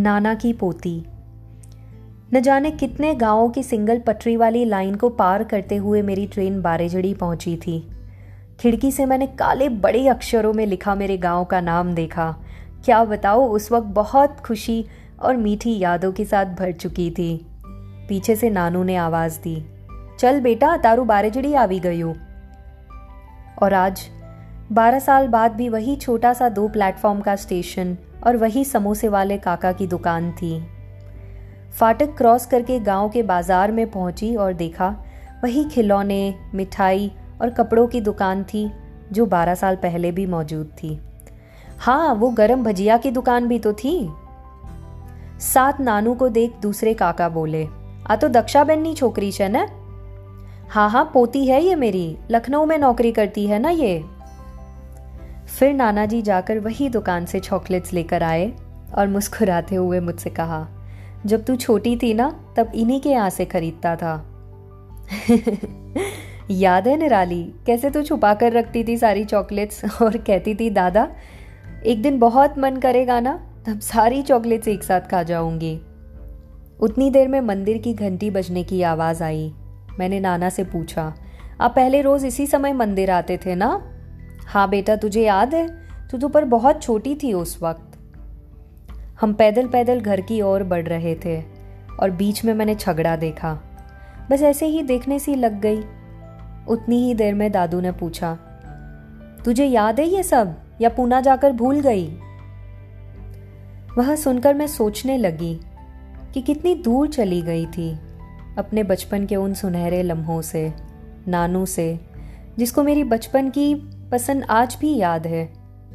नाना की पोती। न जाने कितने गाँवों की सिंगल पटरी वाली लाइन को पार करते हुए मेरी ट्रेन बारेजड़ी पहुँची थी। खिड़की से मैंने काले बड़े अक्षरों में लिखा मेरे गाँव का नाम देखा। क्या बताओ उस वक्त बहुत खुशी और मीठी यादों के साथ भर चुकी थी। पीछे से नानू ने आवाज़ दी, चल बेटा, तारू बारेजड़ी आवी गयू। और आज, बारह साल बाद भी वही छोटा सा दो प्लेटफॉर्म का स्टेशन और वही समोसे वाले काका की दुकान थी। फाटक क्रॉस करके गाँव के बाज़ार में पहुँची और देखा, वही खिलौने, मिठाई और कपड़ों की दुकान थी, जो बारह साल पहले भी मौजूद थी। हाँ वो गरम भजिया की दुकान भी तो थी। साथ नानू को देख दूसरे काका बोले, आ तो दक्षा बेन्नी छोकरी न? हाँ हाँ पोती है ये मेरी। लखनऊ में नौकरी करती है ना ये? फिर नाना जी जाकर वही दुकान से चॉकलेट्स लेकर आए और मुस्कुराते हुए मुझसे कहा, जब तू छोटी थी ना, तब इन्हीं के यहाँ से खरीदता था। याद है निराली, कैसे तू छुपा कर रखती थी सारी चॉकलेट्स और कहती थी, दादा, एक दिन बहुत मन करेगा ना, तब सारी चॉकलेट्स एक साथ खा जाऊँगी। उतनी देर में मंदिर की घंटी बजने की आवाज़ आई। मैंने नाना से पूछा, आप पहले रोज़ इसी समय मंदिर आते थे ना? हाँ बेटा, तुझे याद है? तू तो पर बहुत छोटी थी उस वक्त। हम पैदल पैदल घर की ओर बढ़ रहे थे और बीच में मैंने झगड़ा देखा। बस ऐसे ही देखने सी लग गई। उतनी ही देर में दादू ने पूछा, तुझे याद है ये सब? या पूना जाकर भूल गई? वह सुनकर मैं सोचने लगी कि कितनी दूर चली गई थी अपने बचपन के उन सुनहरे लम्हों से, नानू से, जिसको मेरी बचपन की पसंद आज भी याद है।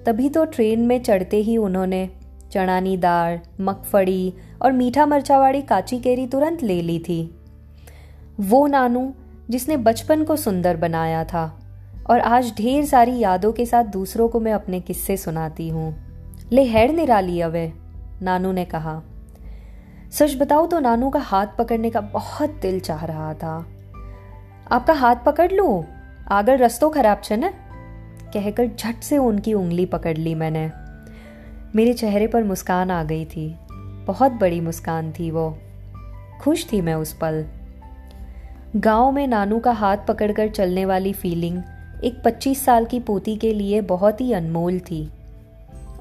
तभी तो ट्रेन में चढ़ते ही उन्होंने चणानी दाल मगफड़ी और मीठा मरचा वाली काची केरी तुरंत ले ली थी। वो नानू, जिसने बचपन को सुंदर बनाया था और आज ढेर सारी यादों के साथ दूसरों को मैं अपने किस्से सुनाती हूँ। ले हेड निराली अवे, नानू ने कहा। सच बताओ तो नानू का हाथ पकड़ने का बहुत दिल चाह रहा था। आपका हाथ पकड़ लो? आगर रस्तों खराब छे ना कहकर झट से उनकी उंगली पकड़ ली मैंने। मेरे चेहरे पर मुस्कान आ गई थी। बहुत बड़ी मुस्कान थी वो। खुश थी मैं उस पल। गाँव में नानू का हाथ पकड़कर चलने वाली फीलिंग एक 25 साल की पोती के लिए बहुत ही अनमोल थी।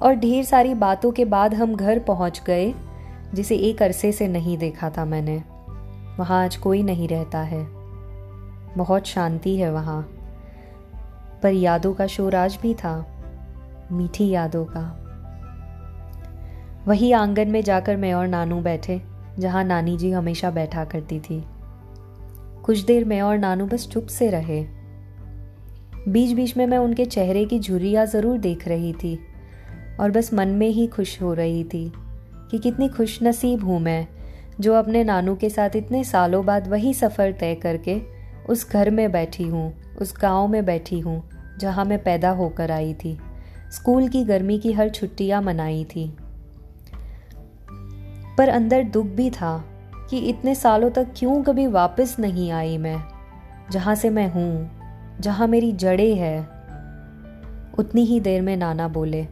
और ढेर सारी बातों के बाद हम घर पहुँच गए, जिसे एक अरसे से नहीं देखा था मैंने। वहाँ आज कोई नहीं रहता है। बहुत शांति है वहाँ। पर यादों का शोर आज भी था, मीठी यादों का। वही आँगन में जाकर मैं और नानू बैठे, जहाँ नानी जी हमेशा बैठा करती थी। कुछ देर मैं और नानू बस चुप से रहे। बीच बीच में मैं उनके चेहरे की झुर्रियाँ ज़रूर देख रही थी, और बस मन में ही खुश हो रही थी कि कितनी खुश नसीब हूँ मैं, जो अपने नानू के साथ इतने सालों बाद वही सफ़र तय करके उस घर में बैठी हूँ, उस गाँव में बैठी हूँ जहाँ मैं पैदा होकर आई थी। स्कूल की गर्मी की हर छुट्टियाँ मनाई थी। पर अंदर दुख भी था कि इतने सालों तक क्यों कभी वापस नहीं आई मैं? जहाँ से मैं हूँ, जहाँ मेरी जड़ें है। उतनी ही देर में नाना बोले,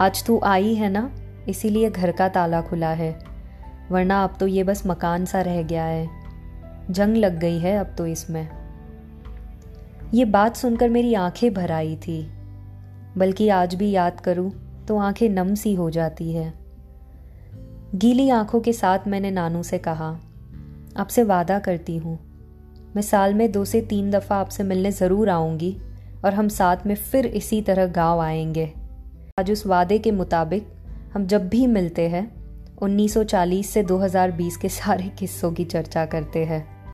आज तू आई है ना? इसीलिए घर का ताला खुला है। वरना अब तो ये बस मकान सा रह गया है। जंग लग गई है अब तो इसमें। ये बात सुनकर मेरी आँखें भर आई थी। बल्कि आज भी याद करूँ तो आँखें नम सी हो जाती है। गीली आँखों के साथ मैंने नानू से कहा, आपसे वादा करती हूँ। मैं साल में दो से तीन दफ़ा आपसे मिलने ज़रूर आऊँगी और हम साथ में फिर इसी तरह गाँव आएँगे। आज उस वादे के मुताबिक हम जब भी मिलते हैं 1940 से 2020 के सारे किस्सों की चर्चा करते हैं।